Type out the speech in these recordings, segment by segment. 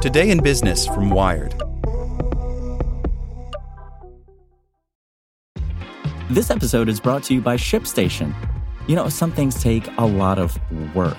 Today in Business from Wired. This episode is brought to you by ShipStation. You know, some things take a lot of work,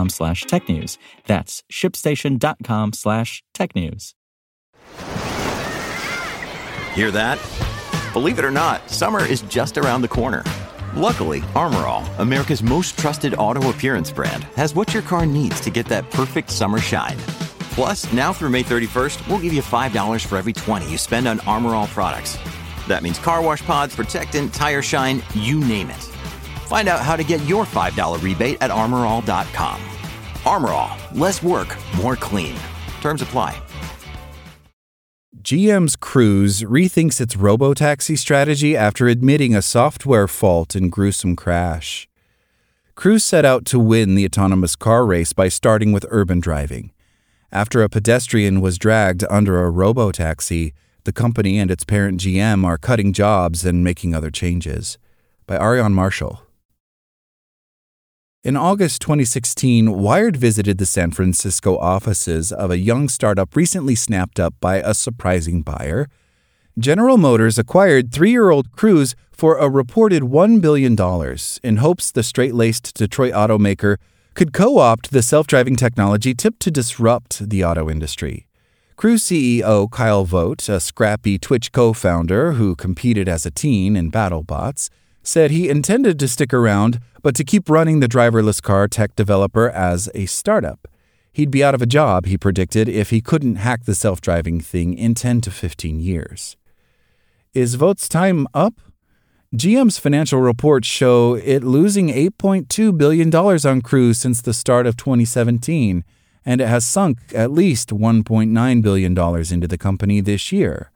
slash technews. That's shipstation.com slash tech news. Hear that? Believe it or not, summer is just around the corner. Luckily, Armorall, America's most trusted auto appearance brand, has what your car needs to get that perfect summer shine. Plus, now through May 31st, we'll give you $5 for every 20 you spend on Armorall products. That means car wash pods, protectant, tire shine, you name it. Find out how to get your $5 rebate at armorall.com. Armorall, less work, more clean. Terms apply. GM's Cruise rethinks its robotaxi strategy after admitting a software fault and gruesome crash. Cruise set out to win the autonomous car race by starting with urban driving. After a pedestrian was dragged under a robotaxi, the company and its parent GM are cutting jobs and making other changes. By Aarian Marshall. In August 2016, Wired visited the San Francisco offices of a young startup recently snapped up by a surprising buyer. General Motors acquired three year old Cruise for a reported $1 billion in hopes the straight laced Detroit automaker could co opt the self driving technology tipped to disrupt the auto industry. Cruise CEO Kyle Vogt, a scrappy Twitch co founder who competed as a teen in BattleBots, said he intended to stick around, but to keep running the driverless car tech developer as a startup. He'd be out of a job, he predicted, if he couldn't hack the self driving thing in 10 to 15 years. Is Vogt's time up? GM's financial reports show it losing $8.2 billion on Cruise since the start of 2017, and it has sunk at least $1.9 billion into the company this year.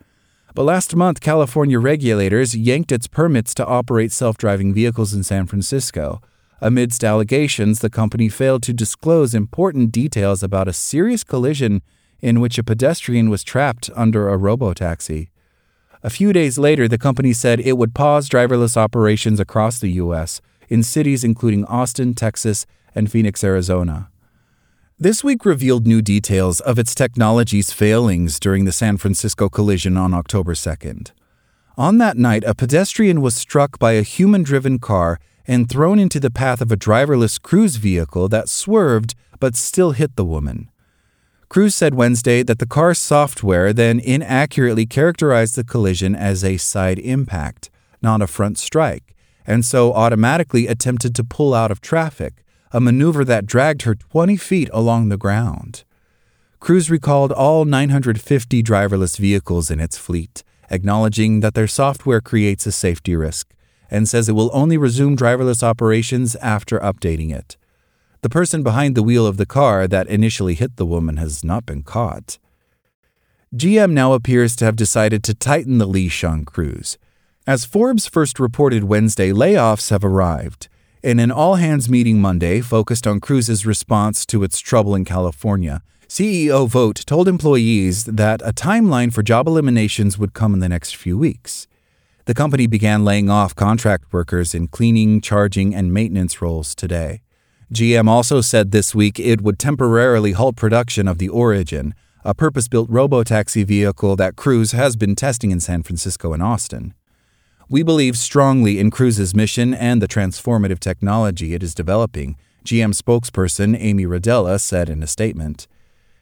But last month, California regulators yanked its permits to operate self driving vehicles in San Francisco. Amidst allegations, the company failed to disclose important details about a serious collision in which a pedestrian was trapped under a robotaxi. A few days later, the company said it would pause driverless operations across the U.S., in cities including Austin, Texas, and Phoenix, Arizona. This week revealed new details of its technology's failings during the San Francisco collision on October 2nd. On that night, a pedestrian was struck by a human driven car and thrown into the path of a driverless cruise vehicle that swerved but still hit the woman. Cruise said Wednesday that the car's software then inaccurately characterized the collision as a side impact, not a front strike, and so automatically attempted to pull out of traffic a maneuver that dragged her 20 feet along the ground. Cruise recalled all 950 driverless vehicles in its fleet, acknowledging that their software creates a safety risk, and says it will only resume driverless operations after updating it. The person behind the wheel of the car that initially hit the woman has not been caught. GM now appears to have decided to tighten the leash on Cruise. As Forbes first reported Wednesday, layoffs have arrived. In an all hands meeting Monday focused on Cruise's response to its trouble in California, CEO Vogt told employees that a timeline for job eliminations would come in the next few weeks. The company began laying off contract workers in cleaning, charging, and maintenance roles today. GM also said this week it would temporarily halt production of the Origin, a purpose built robotaxi vehicle that Cruise has been testing in San Francisco and Austin. We believe strongly in Cruise's mission and the transformative technology it is developing, GM spokesperson Amy Radella said in a statement.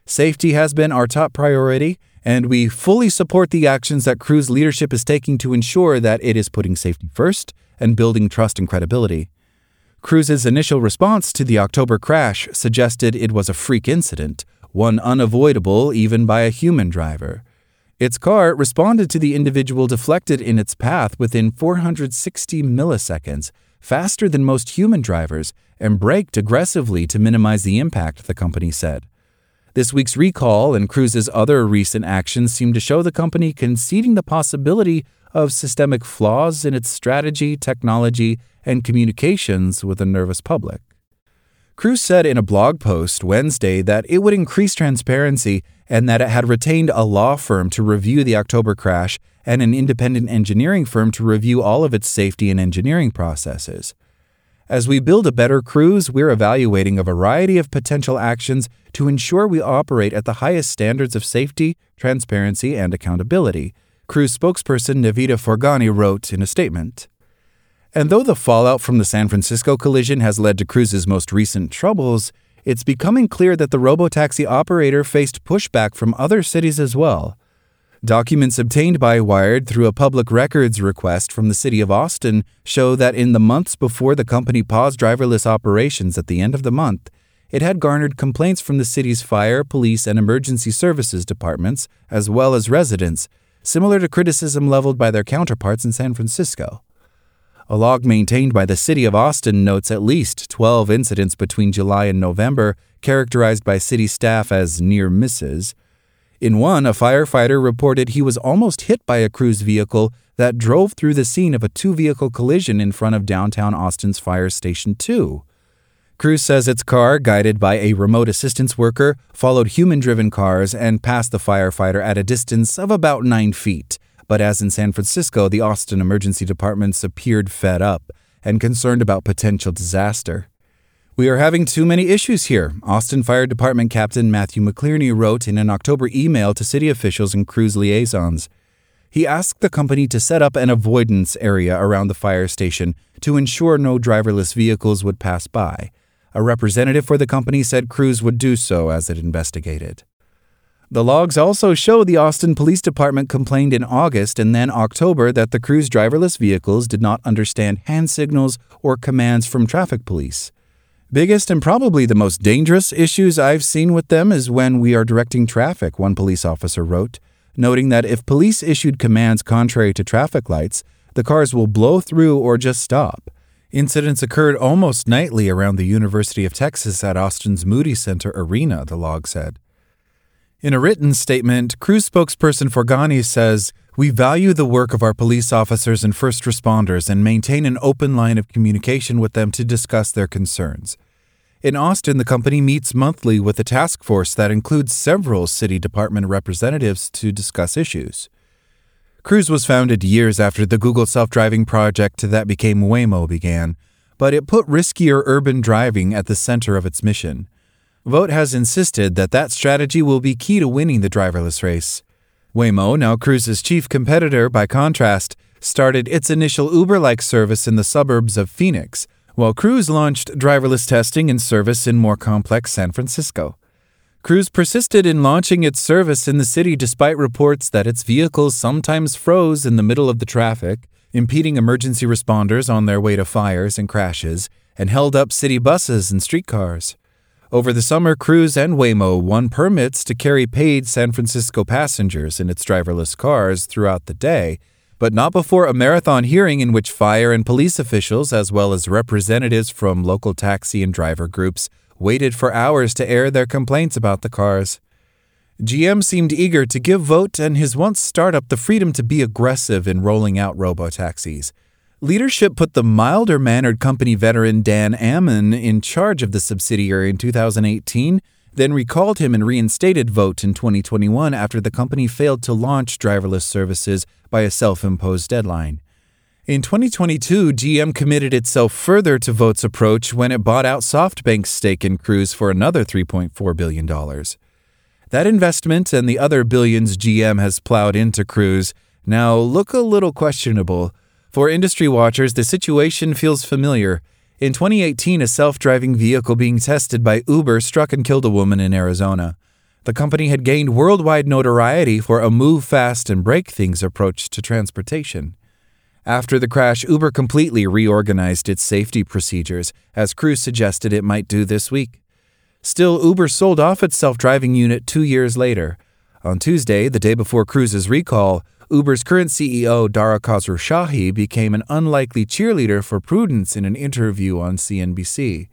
Safety has been our top priority, and we fully support the actions that Cruise leadership is taking to ensure that it is putting safety first and building trust and credibility. Cruise's initial response to the October crash suggested it was a freak incident, one unavoidable even by a human driver. Its car responded to the individual deflected in its path within 460 milliseconds, faster than most human drivers, and braked aggressively to minimize the impact, the company said. This week's recall and Cruise's other recent actions seem to show the company conceding the possibility of systemic flaws in its strategy, technology, and communications with a nervous public. Cruise said in a blog post Wednesday that it would increase transparency and that it had retained a law firm to review the October crash and an independent engineering firm to review all of its safety and engineering processes. As we build a better cruise, we're evaluating a variety of potential actions to ensure we operate at the highest standards of safety, transparency, and accountability, Cruise spokesperson Navideh Forghani wrote in a statement. And though the fallout from the San Francisco collision has led to Cruise's most recent troubles, it's becoming clear that the robotaxi operator faced pushback from other cities as well. Documents obtained by Wired through a public records request from the city of Austin show that in the months before the company paused driverless operations at the end of the month, it had garnered complaints from the city's fire, police, and emergency services departments, as well as residents, similar to criticism leveled by their counterparts in San Francisco. A log maintained by the city of Austin notes at least 12 incidents between July and November, characterized by city staff as near misses. In one, a firefighter reported he was almost hit by a cruise vehicle that drove through the scene of a two vehicle collision in front of downtown Austin's Fire Station 2. Cruise says its car, guided by a remote assistance worker, followed human driven cars and passed the firefighter at a distance of about nine feet. But as in San Francisco, the Austin emergency departments appeared fed up and concerned about potential disaster. We are having too many issues here, Austin Fire Department Captain Matthew McClearney wrote in an October email to city officials and cruise liaisons. He asked the company to set up an avoidance area around the fire station to ensure no driverless vehicles would pass by. A representative for the company said Cruise would do so as it investigated. The logs also show the Austin Police Department complained in August and then October that the Cruise driverless vehicles did not understand hand signals or commands from traffic police. Biggest and probably the most dangerous issues I've seen with them is when we are directing traffic, one police officer wrote, noting that if police issued commands contrary to traffic lights, the cars will blow through or just stop. Incidents occurred almost nightly around the University of Texas at Austin's Moody Center Arena, the log said. In a written statement, Cruise spokesperson Forghani says, We value the work of our police officers and first responders and maintain an open line of communication with them to discuss their concerns. In Austin, the company meets monthly with a task force that includes several city department representatives to discuss issues. Cruise was founded years after the Google self driving project that became Waymo began, but it put riskier urban driving at the center of its mission. Vogt has insisted that that strategy will be key to winning the driverless race. Waymo, now Cruise's chief competitor by contrast, started its initial Uber like service in the suburbs of Phoenix while Cruise launched driverless testing and service in more complex San Francisco. Cruise persisted in launching its service in the city despite reports that its vehicles sometimes froze in the middle of the traffic, impeding emergency responders on their way to fires and crashes, and held up city buses and streetcars. Over the summer, Cruise and Waymo won permits to carry paid San Francisco passengers in its driverless cars throughout the day but not before a marathon hearing in which fire and police officials, as well as representatives from local taxi and driver groups, waited for hours to air their complaints about the cars. GM seemed eager to give Vogt and his once startup the freedom to be aggressive in rolling out robotaxis. Leadership put the milder mannered company veteran Dan Ammann in charge of the subsidiary in 2018 then recalled him and reinstated Vogt in 2021 after the company failed to launch driverless services by a self imposed deadline. In 2022, GM committed itself further to Vogt's approach when it bought out SoftBank's stake in Cruise for another $3.4 billion. That investment and the other billions GM has plowed into Cruise now look a little questionable. For industry watchers, the situation feels familiar in 2018, a self driving vehicle being tested by Uber struck and killed a woman in Arizona. The company had gained worldwide notoriety for a move fast and break things approach to transportation. After the crash, Uber completely reorganized its safety procedures, as Cruise suggested it might do this week. Still, Uber sold off its self driving unit two years later. On Tuesday, the day before Cruise's recall, Uber's current CEO, Dara Khosrowshahi, became an unlikely cheerleader for prudence in an interview on CNBC.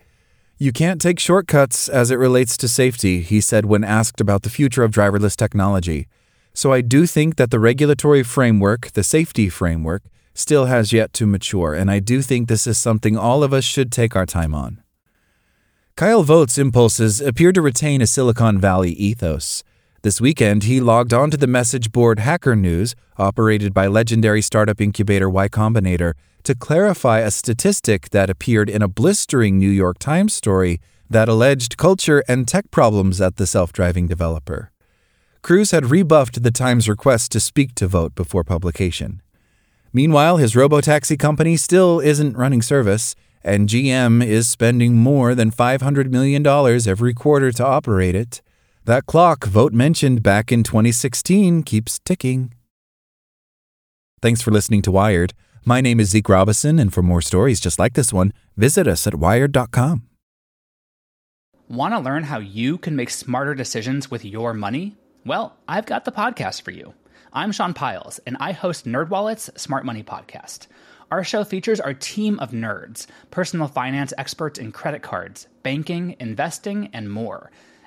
You can't take shortcuts as it relates to safety, he said when asked about the future of driverless technology. So I do think that the regulatory framework, the safety framework, still has yet to mature, and I do think this is something all of us should take our time on. Kyle Vogt's impulses appear to retain a Silicon Valley ethos. This weekend, he logged onto the message board Hacker News, operated by legendary startup incubator Y Combinator, to clarify a statistic that appeared in a blistering New York Times story that alleged culture and tech problems at the self driving developer. Cruise had rebuffed the Times' request to speak to Vogt before publication. Meanwhile, his robotaxi company still isn't running service, and GM is spending more than $500 million every quarter to operate it. That clock Vogt mentioned back in 2016 keeps ticking. Thanks for listening to Wired. My name is Zeke Robison, and for more stories just like this one, visit us at wired.com. Want to learn how you can make smarter decisions with your money? Well, I've got the podcast for you. I'm Sean Pyles, and I host NerdWallet's Smart Money Podcast. Our show features our team of nerds, personal finance experts in credit cards, banking, investing, and more.